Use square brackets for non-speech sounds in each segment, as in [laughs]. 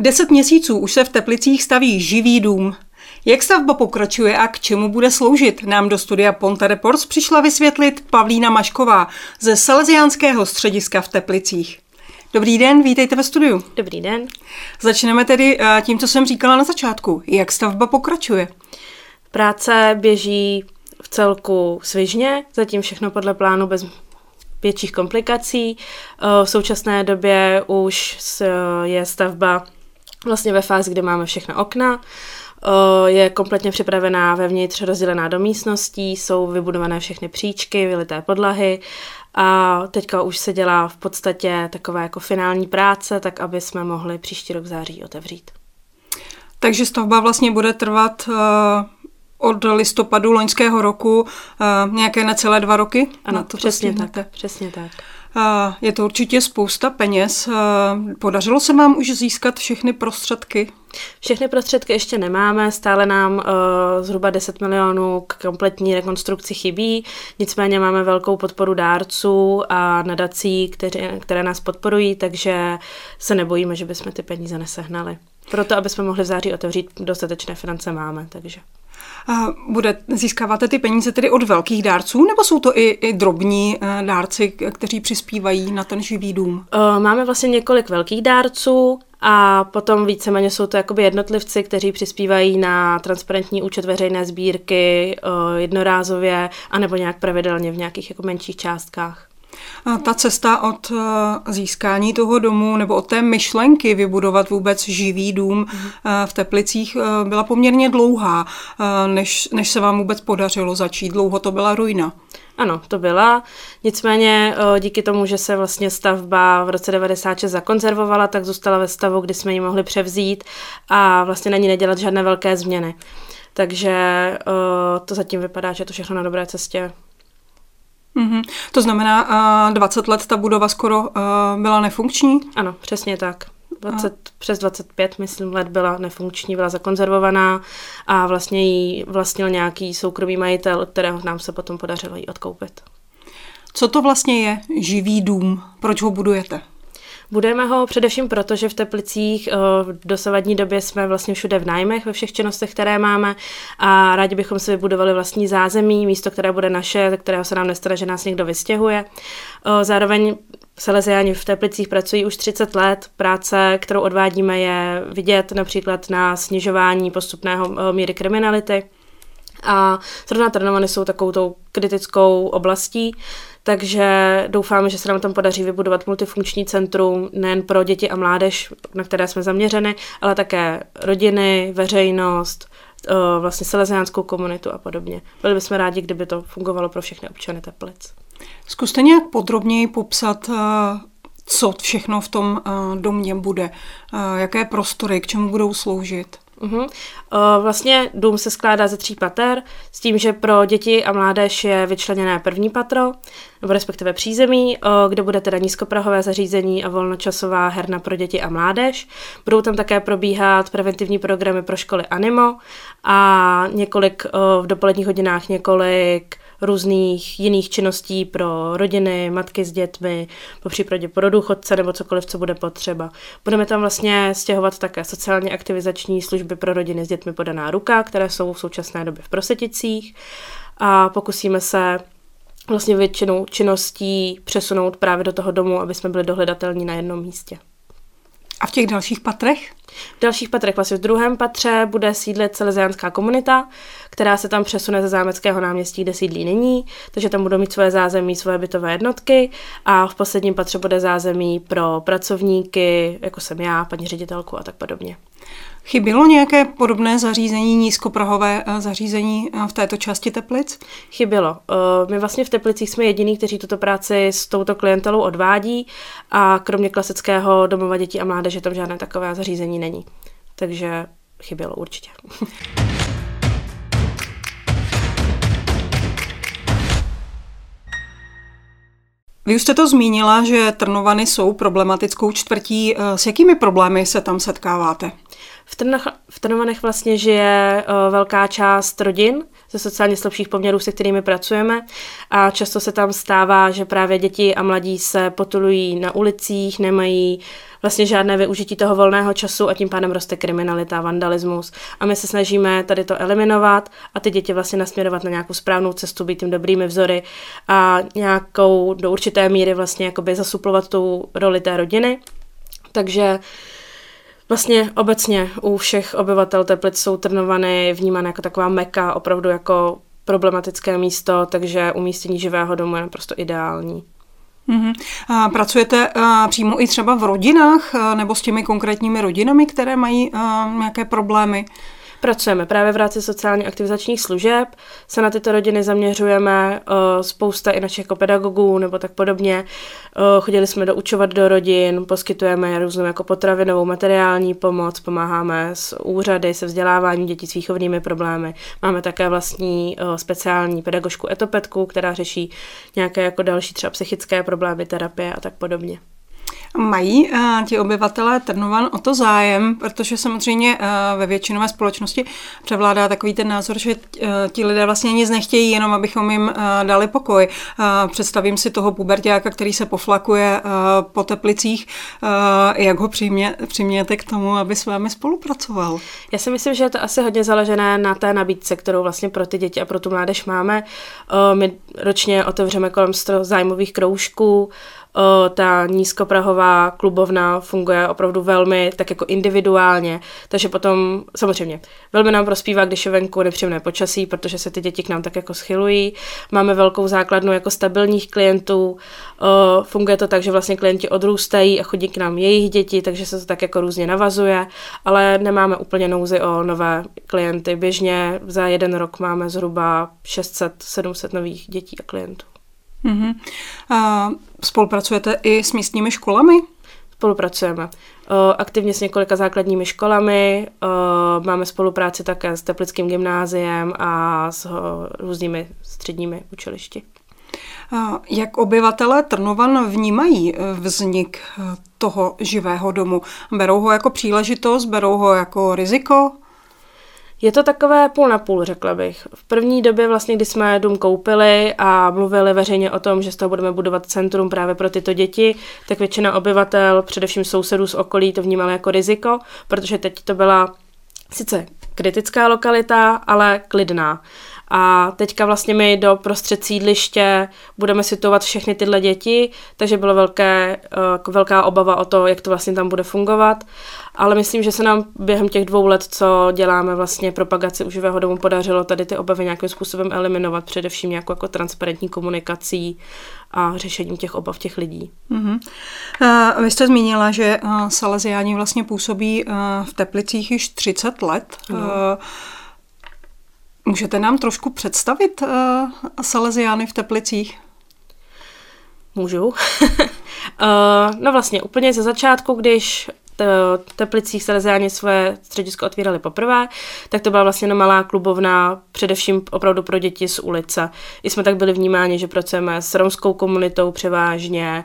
Deset měsíců už se v Teplicích staví živý dům. Jak stavba pokračuje a k čemu bude sloužit, nám do studia Ponte Reports přišla vysvětlit Pavlína Mašková ze Salesiánského střediska v Teplicích. Dobrý den, vítejte ve studiu. Dobrý den. Začneme tedy eh, tím, co jsem říkala na začátku. Jak stavba pokračuje? Práce běží v celku svižně, zatím všechno podle plánu bez větších komplikací. Eh, v současné době už je stavba vlastně ve fázi, kdy máme všechna okna. Eh, je kompletně připravená vevnitř rozdělená do místností, jsou vybudované všechny příčky, vylité podlahy a teďka už se dělá v podstatě taková jako finální práce, tak aby jsme mohli příští rok v září otevřít. Takže stavba vlastně bude trvat uh, od listopadu loňského roku uh, nějaké necelé dva roky? Ano, to přesně tak, přesně tak. Je to určitě spousta peněz. Podařilo se vám už získat všechny prostředky? Všechny prostředky ještě nemáme, stále nám uh, zhruba 10 milionů k kompletní rekonstrukci chybí, nicméně máme velkou podporu dárců a nadací, kteři, které nás podporují, takže se nebojíme, že bychom ty peníze nesehnali. Proto, aby jsme mohli v září otevřít, dostatečné finance máme, takže. Bude, získáváte ty peníze tedy od velkých dárců, nebo jsou to i, i drobní eh, dárci, kteří přispívají na ten živý dům? Eh, máme vlastně několik velkých dárců a potom víceméně jsou to jakoby jednotlivci, kteří přispívají na transparentní účet veřejné sbírky eh, jednorázově, anebo nějak pravidelně v nějakých jako menších částkách. Ta cesta od eh, získání toho domu nebo od té myšlenky vybudovat vůbec živý dům mm. v Teplicích eh, byla poměrně dlouhá, než, než se vám vůbec podařilo začít. Dlouho to byla ruina. Ano, to byla. Nicméně díky tomu, že se vlastně stavba v roce 96 zakonzervovala, tak zůstala ve stavu, kdy jsme ji mohli převzít a vlastně na ní nedělat žádné velké změny. Takže to zatím vypadá, že je to všechno na dobré cestě. Mm-hmm. To znamená, uh, 20 let ta budova skoro uh, byla nefunkční? Ano, přesně tak. 20, a... Přes 25, myslím, let byla nefunkční, byla zakonzervovaná a vlastně ji vlastnil nějaký soukromý majitel, od kterého nám se potom podařilo ji odkoupit. Co to vlastně je živý dům? Proč ho budujete? Budeme ho především proto, že v Teplicích eh, v dosavadní době jsme vlastně všude v nájmech, ve všech činnostech, které máme a rádi bychom si vybudovali vlastní zázemí, místo, které bude naše, ze kterého se nám nestane, že nás někdo vystěhuje. Eh, zároveň Salesiáni v Teplicích pracují už 30 let. Práce, kterou odvádíme, je vidět například na snižování postupného eh, míry kriminality. A zrovna Trnovany jsou takovou tou kritickou oblastí, takže doufáme, že se nám tam podaří vybudovat multifunkční centrum nejen pro děti a mládež, na které jsme zaměřeny, ale také rodiny, veřejnost, eh, vlastně seleziánskou komunitu a podobně. Byli bychom rádi, kdyby to fungovalo pro všechny občany Teplic. Zkuste nějak podrobněji popsat, eh, co všechno v tom eh, domě bude, jaké prostory, k čemu budou sloužit. Uh-huh. Vlastně dům se skládá ze tří pater, s tím, že pro děti a mládež je vyčleněné první patro, nebo respektive přízemí, kde bude teda nízkoprahové zařízení a volnočasová herna pro děti a mládež. Budou tam také probíhat preventivní programy pro školy Animo a několik v dopoledních hodinách několik různých jiných činností pro rodiny, matky s dětmi, po případě pro důchodce nebo cokoliv, co bude potřeba. Budeme tam vlastně stěhovat také sociálně aktivizační služby pro rodiny s dětmi podaná ruka, které jsou v současné době v Proseticích a pokusíme se vlastně většinu činností přesunout právě do toho domu, aby jsme byli dohledatelní na jednom místě. A v těch dalších patrech? V dalších patrech, vlastně v druhém patře, bude sídlit celeziánská komunita, která se tam přesune ze zámeckého náměstí, kde sídlí nyní, takže tam budou mít svoje zázemí, svoje bytové jednotky a v posledním patře bude zázemí pro pracovníky, jako jsem já, paní ředitelku a tak podobně. Chybělo nějaké podobné zařízení, nízkoprahové eh, zařízení eh, v této části Teplic? Chybělo. Eh, my vlastně v Teplicích jsme jediní, kteří tuto práci s touto klientelou odvádí a kromě klasického domova dětí a mládeže tam žádné takové zařízení není. Takže chybělo určitě. [laughs] Vy už jste to zmínila, že Trnovany jsou problematickou čtvrtí. S jakými problémy se tam setkáváte? V, Trnach, v Trnovanech vlastně žije uh, velká část rodin, ze sociálně slabších poměrů, se kterými pracujeme a často se tam stává, že právě děti a mladí se potulují na ulicích, nemají vlastně žádné využití toho volného času a tím pádem roste kriminalita, vandalismus. A my se snažíme tady to eliminovat a ty děti vlastně nasměrovat na nějakou správnou cestu, být tím dobrými vzory a nějakou do určité míry vlastně jakoby zasuplovat tu roli té rodiny. Takže Vlastně obecně u všech obyvatel Teplic jsou Trnovany vnímány jako taková meka, opravdu jako problematické místo, takže umístění živého domu je naprosto ideální. Mm-hmm. A pracujete a, přímo i třeba v rodinách a, nebo s těmi konkrétními rodinami, které mají a, nějaké problémy? Pracujeme právě v rámci sociálně aktivizačních služeb, se na tyto rodiny zaměřujeme, spousta i našich jako pedagogů nebo tak podobně. Chodili jsme doučovat do rodin, poskytujeme různou jako potravinovou materiální pomoc, pomáháme s úřady, se vzděláváním dětí s výchovnými problémy. Máme také vlastní speciální pedagožku etopetku, která řeší nějaké jako další třeba psychické problémy, terapie a tak podobně. Mají uh, ti obyvatelé Trnovan o to zájem, protože samozřejmě uh, ve většinové společnosti převládá takový ten názor, že uh, ti lidé vlastně nic nechtějí, jenom abychom jim dali pokoj. Představím si toho pubertáka, který se poflakuje po teplicích, jak ho přimě, přimějete k tomu, aby s vámi spolupracoval. Já si myslím, že je to asi hodně založené na té nabídce, kterou vlastně pro ty děti a pro tu mládež máme. My ročně otevřeme kolem 100 zájmových kroužků, ta nízkoprahová klubovna funguje opravdu velmi tak jako individuálně, takže potom samozřejmě velmi nám prospívá, když je venku nepříjemné počasí, protože se ty děti k nám tak jako schylují. Máme velkou základnu jako stabilních klientů, funguje to tak, že vlastně klienti odrůstají a chodí k nám jejich děti, takže se to tak jako různě navazuje, ale nemáme úplně nouzy o nové klienty. Běžně za jeden rok máme zhruba 600-700 nových dětí a klientů. Mm-hmm. Spolupracujete i s místními školami? Spolupracujeme. Aktivně s několika základními školami, máme spolupráci také s Teplickým gymnáziem a s různými středními učilišti. Jak obyvatelé Trnovan vnímají vznik toho živého domu? Berou ho jako příležitost, berou ho jako riziko? Je to takové půl na půl, řekla bych. V první době vlastně, kdy jsme dům koupili a mluvili veřejně o tom, že z toho budeme budovat centrum právě pro tyto děti, tak většina obyvatel, především sousedů z okolí, to vnímala jako riziko, protože teď to byla sice kritická lokalita, ale klidná. A teďka vlastně my do prostřed sídliště budeme situovat všechny tyhle děti, takže byla velké, uh, velká obava o to, jak to vlastně tam bude fungovat. Ale myslím, že se nám během těch dvou let, co děláme vlastně propagaci u živého domu, podařilo tady ty obavy nějakým způsobem eliminovat, především nějakou jako transparentní komunikací a řešením těch obav těch lidí. Mm-hmm. Uh, vy jste zmínila, že uh, Salesiáni vlastně působí uh, v Teplicích již 30 let. No. Můžete nám trošku představit uh, Salesiány v Teplicích? Můžu. uh, [laughs] no vlastně úplně ze začátku, když Teplicích Salesiáni své středisko otvírali poprvé, tak to byla vlastně jenom malá klubovna, především opravdu pro děti z ulice. I jsme tak byli vnímáni, že pracujeme s romskou komunitou převážně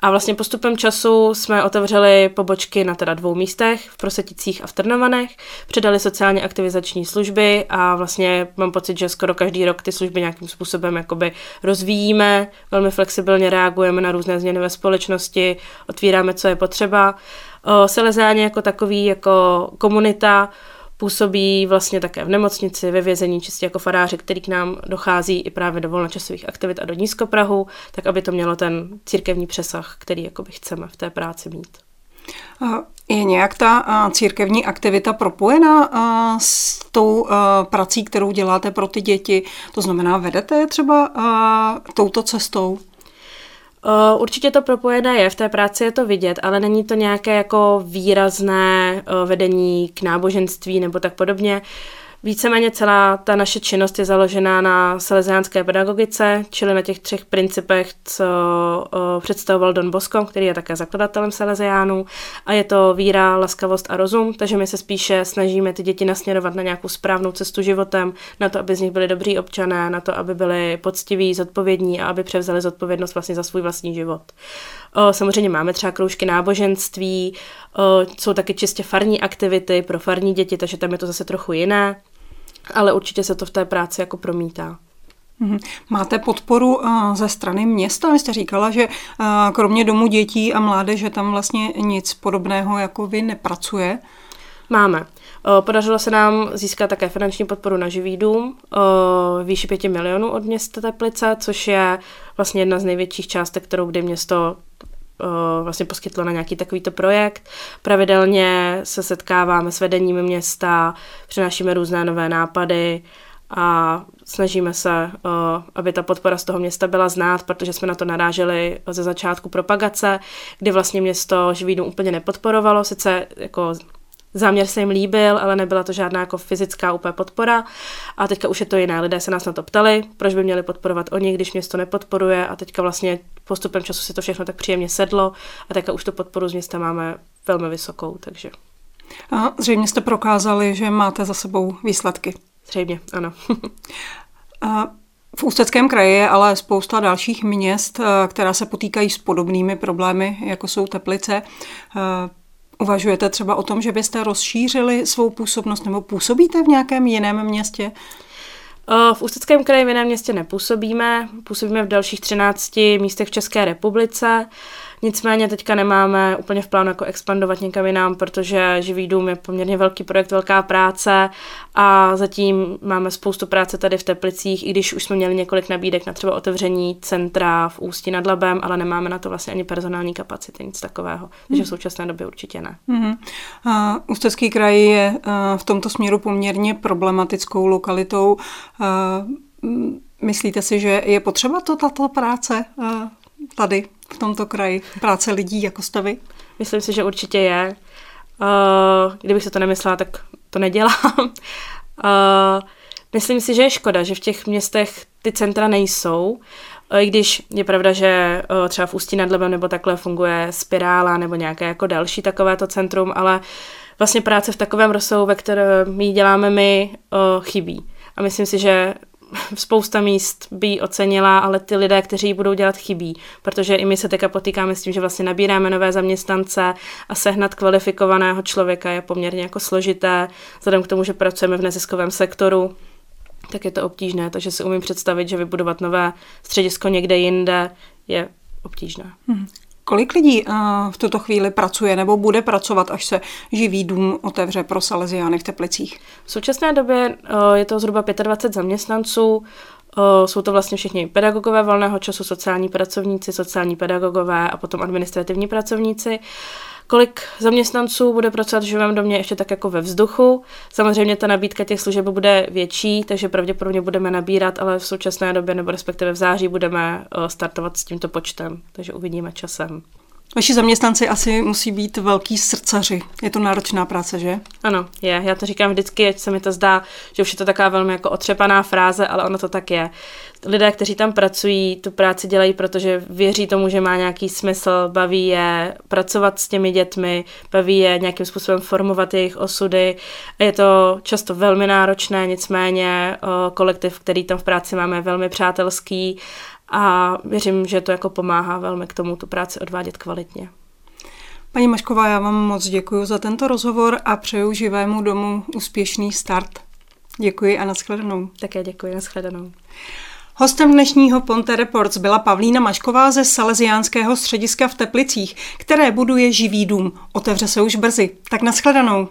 a vlastně postupem času jsme otevřeli pobočky na teda dvou místech, v Proseticích a v Trnovanech, předali sociálně aktivizační služby a vlastně mám pocit, že skoro každý rok ty služby nějakým způsobem jakoby rozvíjíme, velmi flexibilně reagujeme na různé změny ve společnosti, otvíráme, co je potřeba. Selezáně jako takový, jako komunita, působí vlastně také v nemocnici, ve vězení, čistě jako faráři, který k nám dochází i právě do volnočasových aktivit a do Nízkoprahu, tak aby to mělo ten církevní přesah, který jakoby chceme v té práci mít. Je nějak ta církevní aktivita propojena s tou prací, kterou děláte pro ty děti? To znamená, vedete je třeba touto cestou? Uh, určitě to propojené je, v té práci je to vidět, ale není to nějaké jako výrazné uh, vedení k náboženství nebo tak podobně. Uh, Víceméně celá ta naše činnost je založená na salesiánské pedagogice, čili na těch třech principech, co představoval Don Bosco, který je také zakladatelem salesiánů. A je to víra, laskavost a rozum, takže my se spíše snažíme ty děti nasměrovat na nějakou správnou cestu životem, na to, aby z nich byli dobří občané, na to, aby byli poctiví, zodpovědní a aby převzali zodpovědnost vlastně za svůj vlastní život. Samozřejmě máme třeba kroužky náboženství, jsou taky čistě farní aktivity pro farní děti, takže tam je to zase trochu jiné. Ale určitě se to v té práci jako promítá. Mhm. Máte podporu uh, ze strany města? Vy jste říkala, že uh, kromě domu dětí a mládeže tam vlastně nic podobného jako vy nepracuje. Máme. Podařilo se nám získat také finanční podporu na živý dům, výši 5 milionů od města Teplice, což je vlastně jedna z největších částek, kterou kdy město vlastně poskytlo na nějaký takovýto projekt. Pravidelně se setkáváme s vedením města, přinášíme různé nové nápady a snažíme se, aby ta podpora z toho města byla znát, protože jsme na to naráželi ze začátku propagace, kdy vlastně město dům úplně nepodporovalo, sice jako záměr se jim líbil, ale nebyla to žádná jako fyzická úplně podpora. A teďka už je to jiné. Lidé se nás na to ptali, proč by měli podporovat oni, když město nepodporuje. A teďka vlastně postupem času si to všechno tak příjemně sedlo. A teďka už tu podporu z města máme velmi vysokou, takže. A zřejmě jste prokázali, že máte za sebou výsledky. Zřejmě, ano. a v Ústeckém kraji je ale spousta dalších měst, která se potýkají s podobnými problémy, jako jsou Teplice. Uvažujete třeba o tom, že byste rozšířili svou působnost nebo působíte v nějakém jiném městě? V Ústeckém kraji v jiném městě nepůsobíme, působíme v dalších 13 místech v České republice. Nicméně teďka nemáme úplně v plánu jako expandovat někam jinam, protože Živý dům je poměrně velký projekt, velká práce a zatím máme spoustu práce tady v Teplicích, i když už jsme měli několik nabídek na třeba otevření centra v Ústí nad Labem, ale nemáme na to vlastně ani personální kapacity, nic takového. Takže v hmm. současné době určitě ne. Mm-hmm. Uh, Ústecký kraj je uh, v tomto směru poměrně problematickou lokalitou. Uh, myslíte si, že je potřeba to, tato práce uh, tady v tomto kraji práce lidí jako stavy? Myslím si, že určitě je. Uh, kdybych se to nemyslela, tak to nedělám. Uh, [laughs] myslím si, že je škoda, že v těch městech ty centra nejsou. I když je pravda, že třeba v Ústí nad Labem nebo takhle funguje spirála nebo nějaké jako další takovéto centrum, ale vlastně práce v takovém rozsahu, ve kterém my děláme my, chybí. A myslím si, že [laughs] spousta míst by ji ocenila, ale ty lidé, kteří ji budou dělat, chybí, protože i my se teďka potýkáme s tím, že vlastně nabíráme nové zaměstnance a sehnat kvalifikovaného člověka je poměrně jako složité, vzhledem k tomu, že pracujeme v neziskovém sektoru, tak je to obtížné, takže si umím představit, že vybudovat nové středisko někde jinde je obtížné. Hmm. Kolik lidí uh, v tuto chvíli pracuje nebo bude pracovat, až se živý dům otevře pro Salesiány v Teplicích? V současné době uh, je to zhruba 25 zaměstnanců. Uh, jsou to vlastně všichni pedagogové volného času, sociální pracovníci, sociální pedagogové a potom administrativní pracovníci. Kolik zaměstnanců bude pracovat v živém domě ještě tak jako ve vzduchu. Samozřejmě ta nabídka těch služeb bude větší, takže pravděpodobně budeme nabírat, ale v současné době nebo respektive v září budeme eh, startovat s tímto počtem, takže uvidíme časem. Vaši zaměstnanci asi musí být velký srdcaři. Je to náročná práce, že? Ano, je. Já to říkám vždycky, ať se mi to zdá, že už je to taková velmi jako otřepaná fráze, ale ono to tak je. Lidé, kteří tam pracují, tu práci dělají, protože věří tomu, že má nějaký smysl, baví je pracovat s těmi dětmi, baví je nějakým způsobem formovat jejich osudy. A je to často velmi náročné, nicméně kolektiv, který tam v práci máme, je velmi přátelský a věřím, že to jako pomáhá velmi k tomu tu práci odvádět kvalitně. Paní Mašková, já vám moc děkuji za tento rozhovor a přeju živému domu úspěšný start. Děkuji a nashledanou. Také děkuji, nashledanou. Hostem dnešního Ponte Reports byla Pavlína Mašková ze Salesiánského střediska v Teplicích, které buduje živý dům. Otevře se už brzy. Tak nashledanou.